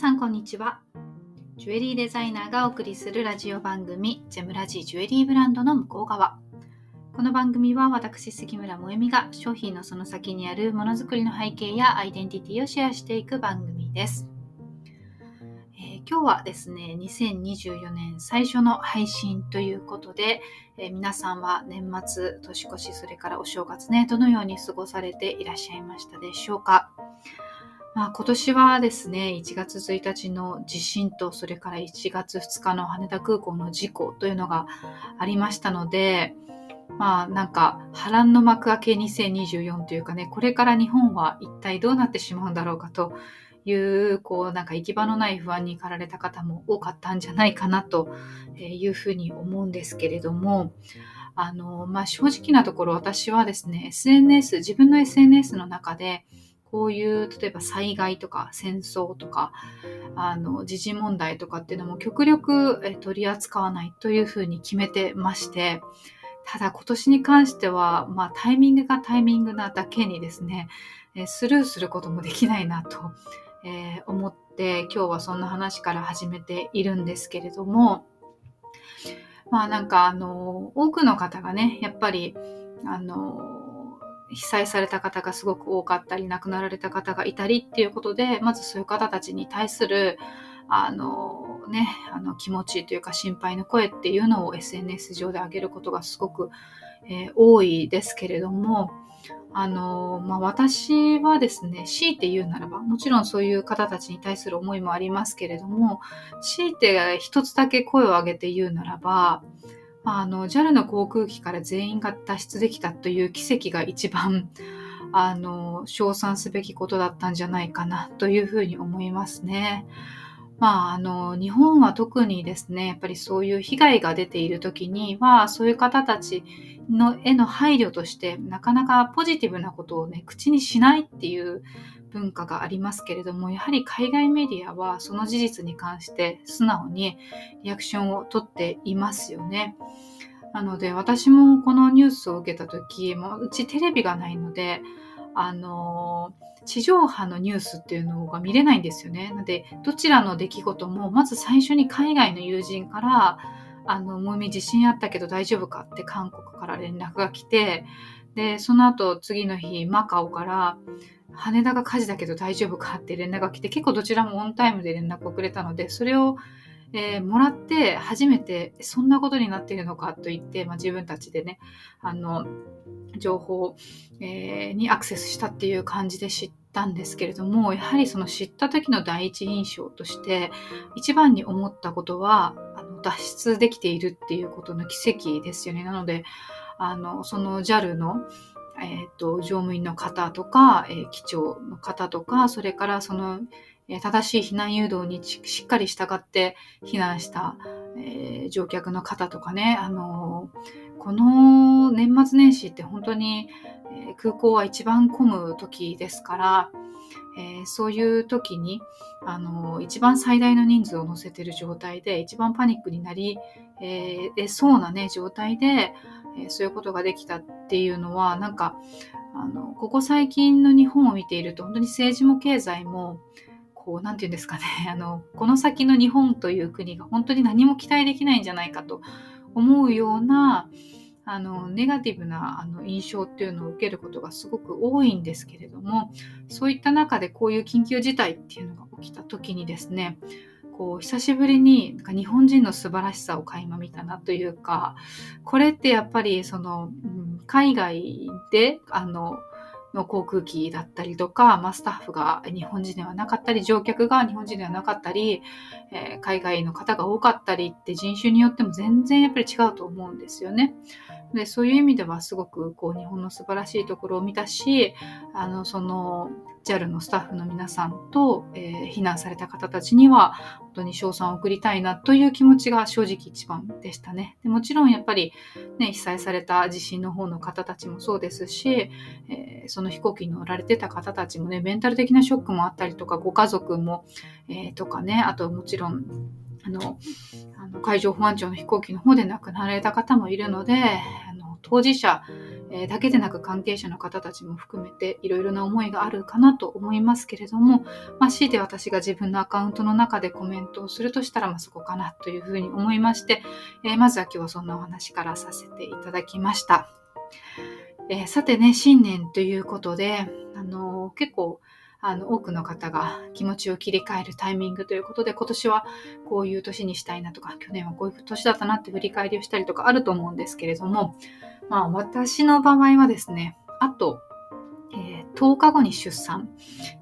さんこんにちは。ジュエリーデザイナーがお送りするラジオ番組ジェムラジジュエリーブランドの向こう側。この番組は私杉村萌実が商品のその先にあるものづくりの背景やアイデンティティをシェアしていく番組です、えー、今日はですね2024年最初の配信ということで、えー、皆さんは年末年越しそれからお正月ねどのように過ごされていらっしゃいましたでしょうか？まあ、今年はですね、1月1日の地震と、それから1月2日の羽田空港の事故というのがありましたので、まあなんか波乱の幕開け2024というかね、これから日本は一体どうなってしまうんだろうかという、こうなんか行き場のない不安に駆られた方も多かったんじゃないかなというふうに思うんですけれども、あの、まあ正直なところ私はですね、SNS、自分の SNS の中で、こういう例えば災害とか戦争とかあの時事問題とかっていうのも極力取り扱わないというふうに決めてましてただ今年に関しては、まあ、タイミングがタイミングなだけにですねスルーすることもできないなと、え、思って今日はそんな話から始めているんですけれどもまあなんかあの多くの方がねやっぱりあの被災された方がすごく多かったり亡くなられた方がいたりっていうことでまずそういう方たちに対するあのねあの気持ちというか心配の声っていうのを SNS 上で上げることがすごく、えー、多いですけれどもあの、まあ、私はですね強いて言うならばもちろんそういう方たちに対する思いもありますけれども強いて一つだけ声を上げて言うならばまああの JAL の航空機から全員が脱出できたという奇跡が一番 あの称賛すべきことだったんじゃないかなというふうに思いますね。まあ、あの日本は特にですねやっぱりそういう被害が出ている時にはそういう方たちのへの配慮としてなかなかポジティブなことをね口にしないっていう文化がありますけれどもやはり海外メディアはその事実に関して素直にリアクションをとっていますよね。なので私もこのニュースを受けた時もうちテレビがないのであの地上波のニュースっていうのが見れないんですよね。なのでどちらの出来事もまず最初に海外の友人からあの、もみ地震あったけど大丈夫かって韓国から連絡が来て、で、その後次の日マカオから羽田が火事だけど大丈夫かって連絡が来て、結構どちらもオンタイムで連絡をくれたので、それを、えー、もらって初めてそんなことになっているのかと言って、まあ、自分たちでね、あの、情報、えー、にアクセスしたっていう感じで知ったんですけれども、やはりその知った時の第一印象として、一番に思ったことは、あの脱出できているっていうことの奇跡ですよね。なので、あの、その JAL の、えーと、乗務員の方とか、えー、機長の方とかそれからその、え、正しい避難誘導にしっかり従って避難した、え、乗客の方とかね、あのこの年末年始って本当に、え空港は一番混む時ですから、えそういう時に、あの一番最大の人数を乗せてる状態で一番パニックになり、えー、そうなね状態で、えー、そういうことができたっていうのはなんかあのここ最近の日本を見ていると本当に政治も経済もこう何て言うんですかね。あのこの先の日本という国が本当に何も期待できないんじゃないかと思うようなあのネガティブなあの印象っていうのを受けることがすごく多いんですけれどもそういった中でこういう緊急事態っていうのが起きた時にですねこう久しぶりになんか日本人の素晴らしさを垣間見たなというかこれってやっぱりその、うん、海外であのの航空機だったりとか、まあ、スタッフが日本人ではなかったり乗客が日本人ではなかったり、えー、海外の方が多かったりって人種によっても全然やっぱり違うと思うんですよね。でそういう意味ではすごくこう日本の素晴らしいところを見たしあのその JAL のスタッフの皆さんと、えー、避難された方たちには本当に賞賛を送りたいなという気持ちが正直一番でしたね。でもちろんやっぱり、ね、被災された地震の方の方たちもそうですし、えー、その飛行機に乗られてた方たちもねメンタル的なショックもあったりとかご家族も、えー、とかねあともちろんあのあの海上保安庁の飛行機の方で亡くなられた方もいるのであの当事者、えー、だけでなく関係者の方たちも含めていろいろな思いがあるかなと思いますけれども、まあ、強いて私が自分のアカウントの中でコメントをするとしたら、まあ、そこかなというふうに思いまして、えー、まずは今日はそんなお話からさせていただきました。えー、さてね、新年ということで、あの結構あの多くの方が気持ちを切り替えるタイミングということで今年はこういう年にしたいなとか去年はこういう年だったなって振り返りをしたりとかあると思うんですけれどもまあ私の場合はですねあと、えー、10日後に出産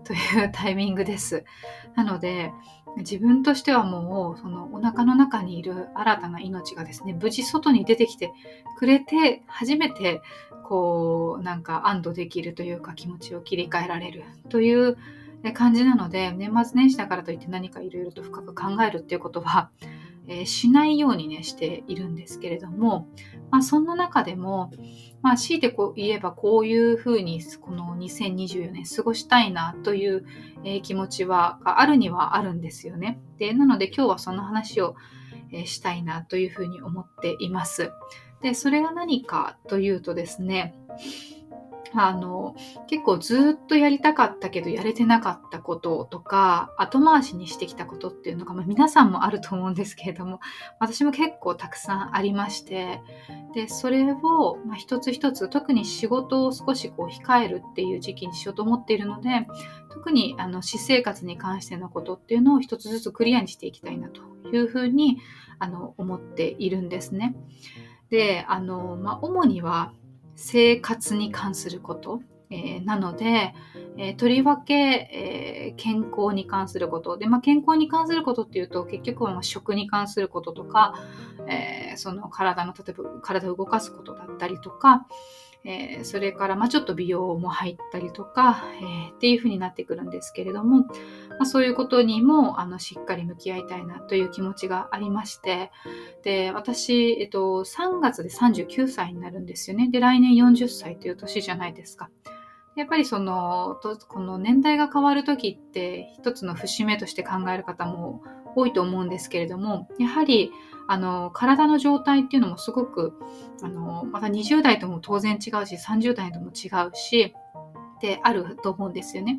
というタイミングです。なので自分としてはもうそのお腹の中にいる新たな命がですね無事外に出てきてくれて初めてこうなんか安堵できるというか気持ちを切り替えられるという感じなので年末年始だからといって何かいろいろと深く考えるっていうことは、えー、しないようにねしているんですけれども、まあ、そんな中でも、まあ、強いてこう言えばこういうふうにこの2024年過ごしたいなという、えー、気持ちはあるにはあるんですよね。でなので今日はその話を、えー、したいなというふうに思っています。で、それが何かというとですね、あの、結構ずっとやりたかったけどやれてなかったこととか、後回しにしてきたことっていうのが、まあ、皆さんもあると思うんですけれども、私も結構たくさんありまして、で、それを、まあ、一つ一つ、特に仕事を少しこう控えるっていう時期にしようと思っているので、特にあの私生活に関してのことっていうのを一つずつクリアにしていきたいなというふうにあの思っているんですね。で、あの、まあ、主には生活に関すること、えー、なので、えー、とりわけ、えー、健康に関すること。で、まあ、健康に関することっていうと結局はま食に関することとか、えその体の例えば体を動かすことだったりとか、えー、それから、まあ、ちょっと美容も入ったりとか、えー、っていう風になってくるんですけれども、まあ、そういうことにもあのしっかり向き合いたいなという気持ちがありましてで私、えっと、3月で39歳になるんですよねで来年40歳という年じゃないですか。やっぱりそのこの年代が変わる時って一つの節目として考える方も多いと思うんですけれどもやはりあの体の状態っていうのもすごくあのまた20代とも当然違うし30代とも違うしであると思うんですよね。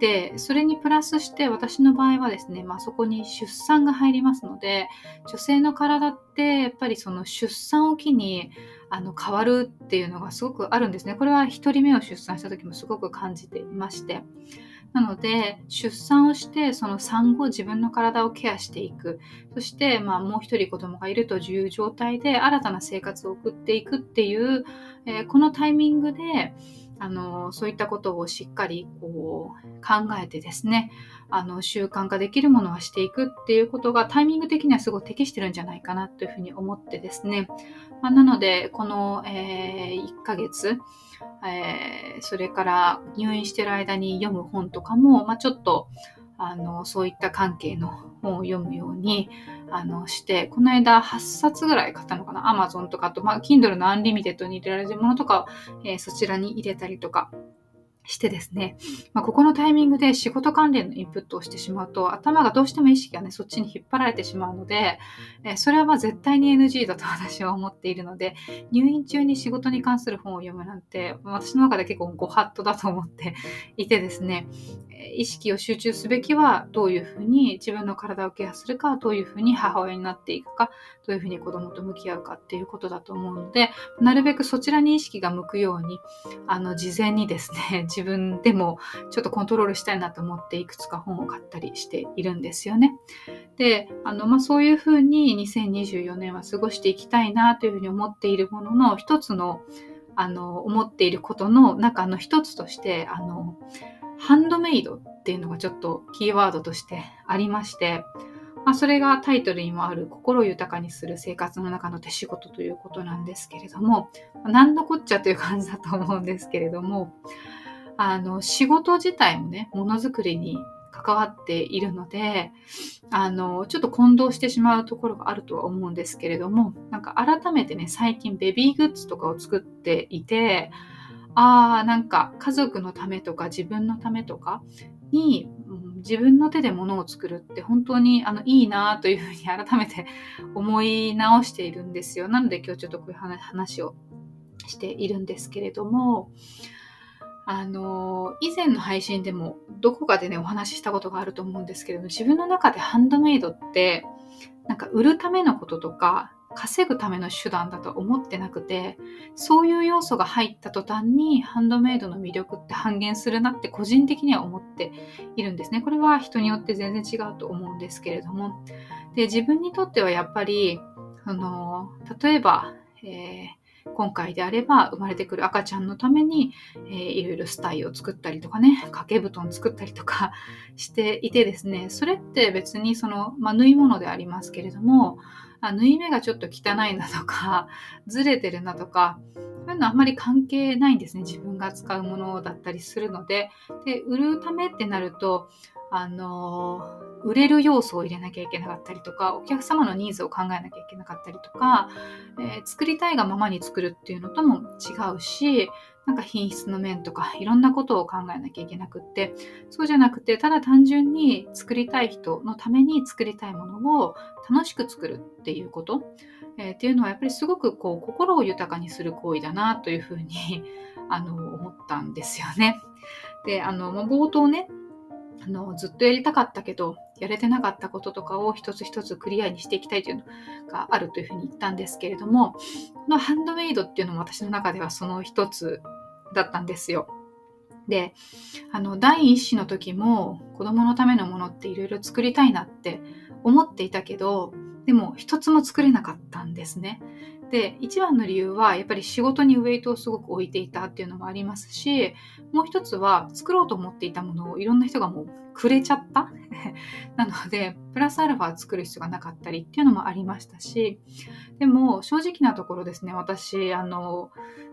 で、それにプラスして私の場合はですね、まあ、そこに出産が入りますので、女性の体ってやっぱりその出産を機にあの変わるっていうのがすごくあるんですね。これは1人目を出産した時もすごく感じていまして。なので出産をしてその産後自分の体をケアしていく。そして、まあ、もう一人子供がいるという状態で新たな生活を送っていくっていう、えー、このタイミングであのそういったことをしっかりこう考えてですねあの習慣化できるものはしていくっていうことがタイミング的にはすごい適してるんじゃないかなというふうに思ってですね、まあ、なのでこの、えー、1ヶ月えー、それから入院してる間に読む本とかも、まあ、ちょっとあのそういった関係の本を読むようにあのしてこの間8冊ぐらい買ったのかな Amazon とかと、まあ、Kindle の Unlimited に入れられるものとか、えー、そちらに入れたりとかしてですね、まあ、ここのタイミングで仕事関連のインプットをしてしまうと、頭がどうしても意識がね、そっちに引っ張られてしまうので、えそれはまあ絶対に NG だと私は思っているので、入院中に仕事に関する本を読むなんて、私の中で結構ご法度だと思っていてですね、意識を集中すべきはどういうふうに自分の体をケアするか、どういうふうに母親になっていくか、どういうふうに子供と向き合うかっていうことだと思うので、なるべくそちらに意識が向くように、あの、事前にですね、自分でもちょっとコントロールしたいなと思っていくつか本を買ったりしているんですよね。で、あの、まあ、そういうふうに2024年は過ごしていきたいなというふうに思っているものの一つのあの思っていることの中の一つとしてあのハンドメイドっていうのがちょっとキーワードとしてありまして、まあ、それがタイトルにもある心を豊かにする生活の中の手仕事ということなんですけれども、何のこっちゃという感じだと思うんですけれども、あの、仕事自体もね、ものづくりに関わっているので、あの、ちょっと混同してしまうところがあるとは思うんですけれども、なんか改めてね、最近ベビーグッズとかを作っていて、ああ、なんか家族のためとか自分のためとかに、うん、自分の手で物を作るって本当にあのいいなというふうに改めて 思い直しているんですよ。なので今日ちょっとこういう話をしているんですけれども、あの、以前の配信でもどこかでね、お話ししたことがあると思うんですけれども、自分の中でハンドメイドって、なんか売るためのこととか、稼ぐための手段だと思ってなくて、そういう要素が入った途端にハンドメイドの魅力って半減するなって個人的には思っているんですね。これは人によって全然違うと思うんですけれども。で、自分にとってはやっぱり、あの、例えば、えー今回であれば生まれてくる赤ちゃんのために、えー、いろいろスタイを作ったりとかね掛け布団作ったりとか していてですねそれって別にその、まあ、縫い物でありますけれどもあ縫い目がちょっと汚いなとか ずれてるなとかそういうのあんまり関係ないんですね。自分が使うものだったりするので。で売るためってなるとあの売れる要素を入れなきゃいけなかったりとかお客様のニーズを考えなきゃいけなかったりとか、えー、作りたいがままに作るっていうのとも違うしなんか品質の面とかいろんなことを考えなきゃいけなくってそうじゃなくてただ単純に作りたい人のために作りたいものを楽しく作るっていうこと、えー、っていうのはやっぱりすごくこう心を豊かにする行為だなというふうにあの思ったんですよね。であの冒頭ねあのずっとやりたかったけどやれてなかったこととかを一つ一つクリアにしていきたいというのがあるというふうに言ったんですけれどもこのハンドメイドっていうのも私の中ではその一つだったんですよ。であの第一子の時も子供のためのものっていろいろ作りたいなって思っていたけどでも一つも作れなかったんですね。で一番の理由はやっぱり仕事にウェイトをすごく置いていたっていうのもありますしもう一つは作ろうと思っていたものをいろんな人がもうくれちゃった。なのでプラスアルファ作る必要がなかったりっていうのもありましたしでも正直なところですね私あの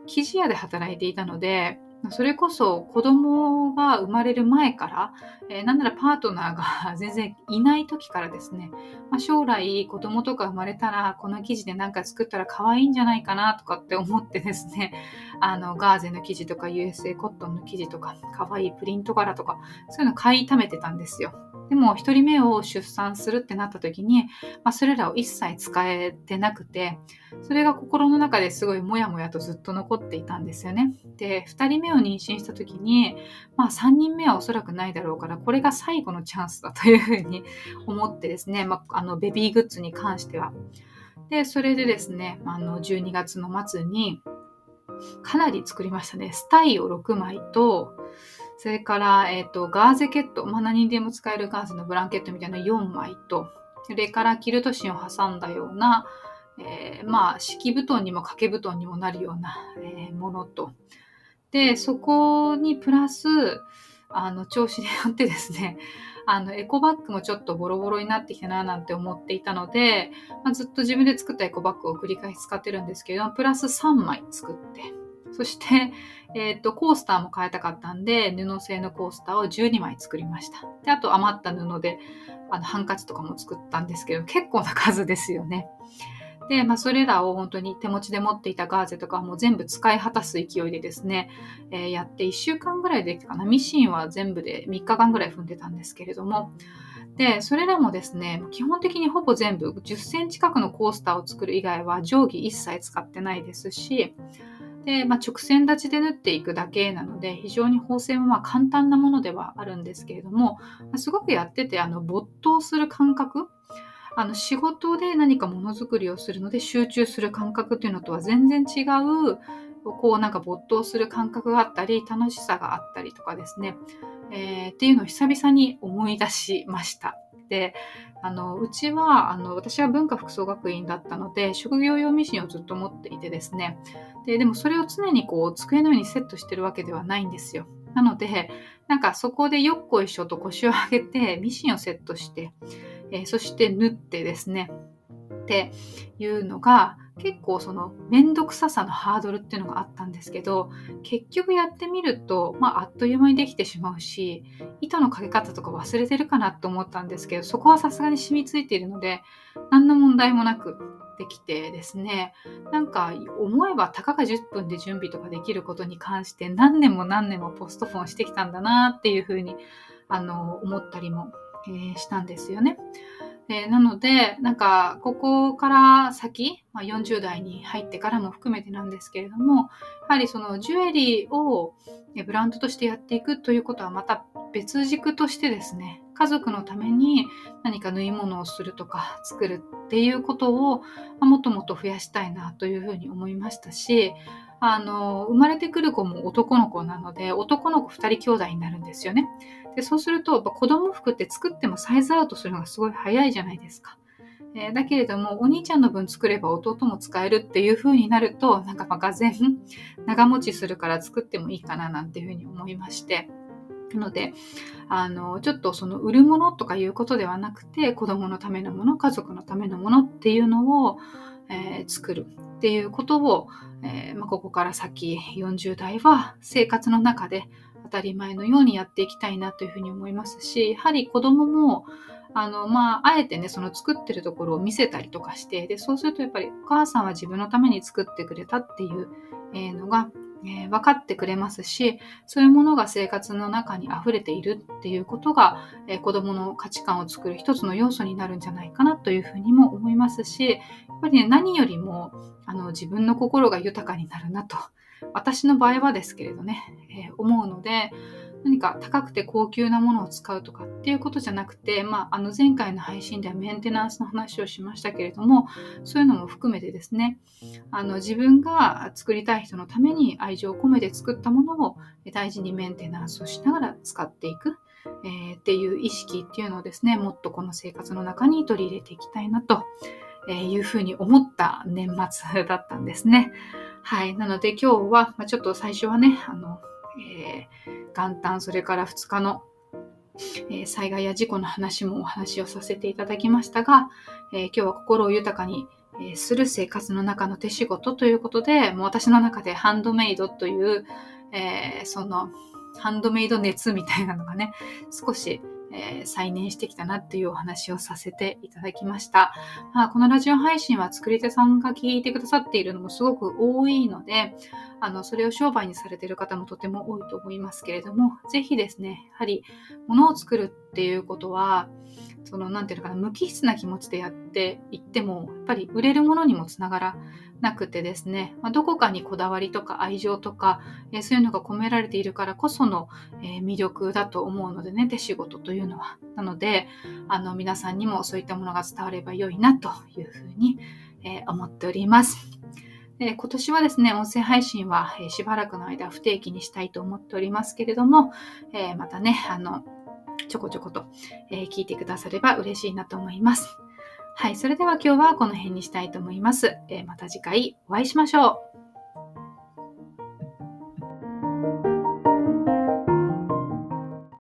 生地屋で働いていたのでそれこそ子供が生まれる前から、えー、なんならパートナーが 全然いない時からですね、まあ、将来子供とか生まれたらこの生地で何か作ったら可愛いんじゃないかなとかって思ってですね、あのガーゼの生地とか USA コットンの生地とか可愛いプリント柄とかそういうの買いためてたんですよ。でも1人目を出産するってなった時に、まあ、それらを一切使えてなくてそれが心の中ですごいモヤモヤとずっと残っていたんですよね。で2人目を妊娠した時に、まあ、3人目はおそらくないだろうからこれが最後のチャンスだというふうに思ってですね、まあ、あのベビーグッズに関しては。でそれでですねあの12月の末にかなり作りましたね。スタイを6枚とそれから、えっ、ー、と、ガーゼケット、まあ、何にでも使えるガーゼのブランケットみたいな4枚と、それからキルト芯を挟んだような、えー、まあ、敷布団にも掛け布団にもなるような、えー、ものと。で、そこにプラス、あの、調子によってですね、あの、エコバッグもちょっとボロボロになってきたななんて思っていたので、まあ、ずっと自分で作ったエコバッグを繰り返し使ってるんですけど、プラス3枚作って、そして、えっ、ー、と、コースターも変えたかったんで、布製のコースターを12枚作りました。で、あと余った布で、あの、ハンカチとかも作ったんですけど、結構な数ですよね。で、まあ、それらを本当に手持ちで持っていたガーゼとかもう全部使い果たす勢いでですね、えー、やって1週間ぐらいできたかな。ミシンは全部で3日間ぐらい踏んでたんですけれども、で、それらもですね、基本的にほぼ全部10センチ角のコースターを作る以外は定規一切使ってないですし、で、まあ、直線立ちで縫っていくだけなので非常に縫製もま簡単なものではあるんですけれども、すごくやっててあの没頭する感覚あの仕事で何かものづくりをするので集中する感覚っていうのとは全然違うこうなんか没頭する感覚があったり楽しさがあったりとかですね、えー、っていうのを久々に思い出しました。であのうちはあの私は文化服装学院だったので職業用ミシンをずっと持っていてですね。ででもそれを常にこう机の上にセットしてるわけではないんですよ。なのでなんかそこでよっこいしょと腰を上げてミシンをセットして、えー、そして縫ってですね。っていうのが結構その面倒くささのハードルっていうのがあったんですけど結局やってみると、まあ、あっという間にできてしまうし糸のかけ方とか忘れてるかなと思ったんですけどそこはさすがに染みついているので何の問題もなくできてですね。なんか思えばたかが10分で準備とかできることに関して何年も何年もポストフォンしてきたんだなっていうふうにあの思ったりも、えー、したんですよね。え、なので、なんか、ここから先、まあ、40代に入ってからも含めてなんですけれども、やはりそのジュエリーをブランドとしてやっていくということはまた別軸としてですね、家族のために何か縫い物をするとか作るっていうことをもっともっと増やしたいなというふうに思いましたし、あの、生まれてくる子も男の子なので、男の子2人兄弟になるんですよね。で、そうすると、子供服って作ってもサイズアウトするのがすごい早いじゃないですか。え、だけれども、お兄ちゃんの分作れば弟も使えるっていう風になると、なんかまあ、がぜ長持ちするから作ってもいいかななんていう風に思いまして。なので、あの、ちょっとその売るものとかいうことではなくて、子供のためのもの、家族のためのものっていうのを、えー、作るっていうことを、えー、まあ、ここから先40代は生活の中で当たり前のようにやっていきたいなというふうに思いますし、やはり子供も、あの、まあ、あえてね、その作ってるところを見せたりとかして、で、そうするとやっぱりお母さんは自分のために作ってくれたっていう、のが、え、分かってくれますし、そういうものが生活の中に溢れているっていうことが、えー、子供の価値観を作る一つの要素になるんじゃないかなというふうにも思いますし、やっぱりね、何よりもあの自分の心が豊かになるなと、私の場合はですけれどね、えー、思うので、何か高くて高級なものを使うとかっていうことじゃなくて、まあ、あの前回の配信ではメンテナンスの話をしましたけれども、そういうのも含めてですね、あの自分が作りたい人のために愛情を込めて作ったものを大事にメンテナンスをしながら使っていく。えー、っていう意識っていうのをですね、もっとこの生活の中に取り入れていきたいなというふうに思った年末だったんですね。はい。なので今日は、まあ、ちょっと最初はね、あの、えー、元旦、それから2日の、えー、災害や事故の話もお話をさせていただきましたが、えー、今日は心を豊かに、えする生活の中の手仕事ということで、もう私の中でハンドメイドという、えそのハンドメイド熱みたいなのがね、少し、えー、再燃してきたなっていうお話をさせていただきました。まあ、このラジオ配信は作り手さんが聞いてくださっているのもすごく多いので、あの、それを商売にされている方もとても多いと思いますけれども、ぜひですね、やはりものを作るっていうことは、その、なんていうのかな、無機質な気持ちでやっていっても、やっぱり売れるものにもつながらなくてですね、まあ、どこかにこだわりとか愛情とか、えー、そういうのが込められているからこその、えー、魅力だと思うのでね、手仕事というのは。なので、あの、皆さんにもそういったものが伝われば良いなというふうに、えー、思っております。今年はですね、音声配信は、えしばらくの間不定期にしたいと思っておりますけれども、えまたね、あの、ちょこちょこと、え聞いてくだされば嬉しいなと思います。はい、それでは今日はこの辺にしたいと思います。えまた次回お会いしましょう。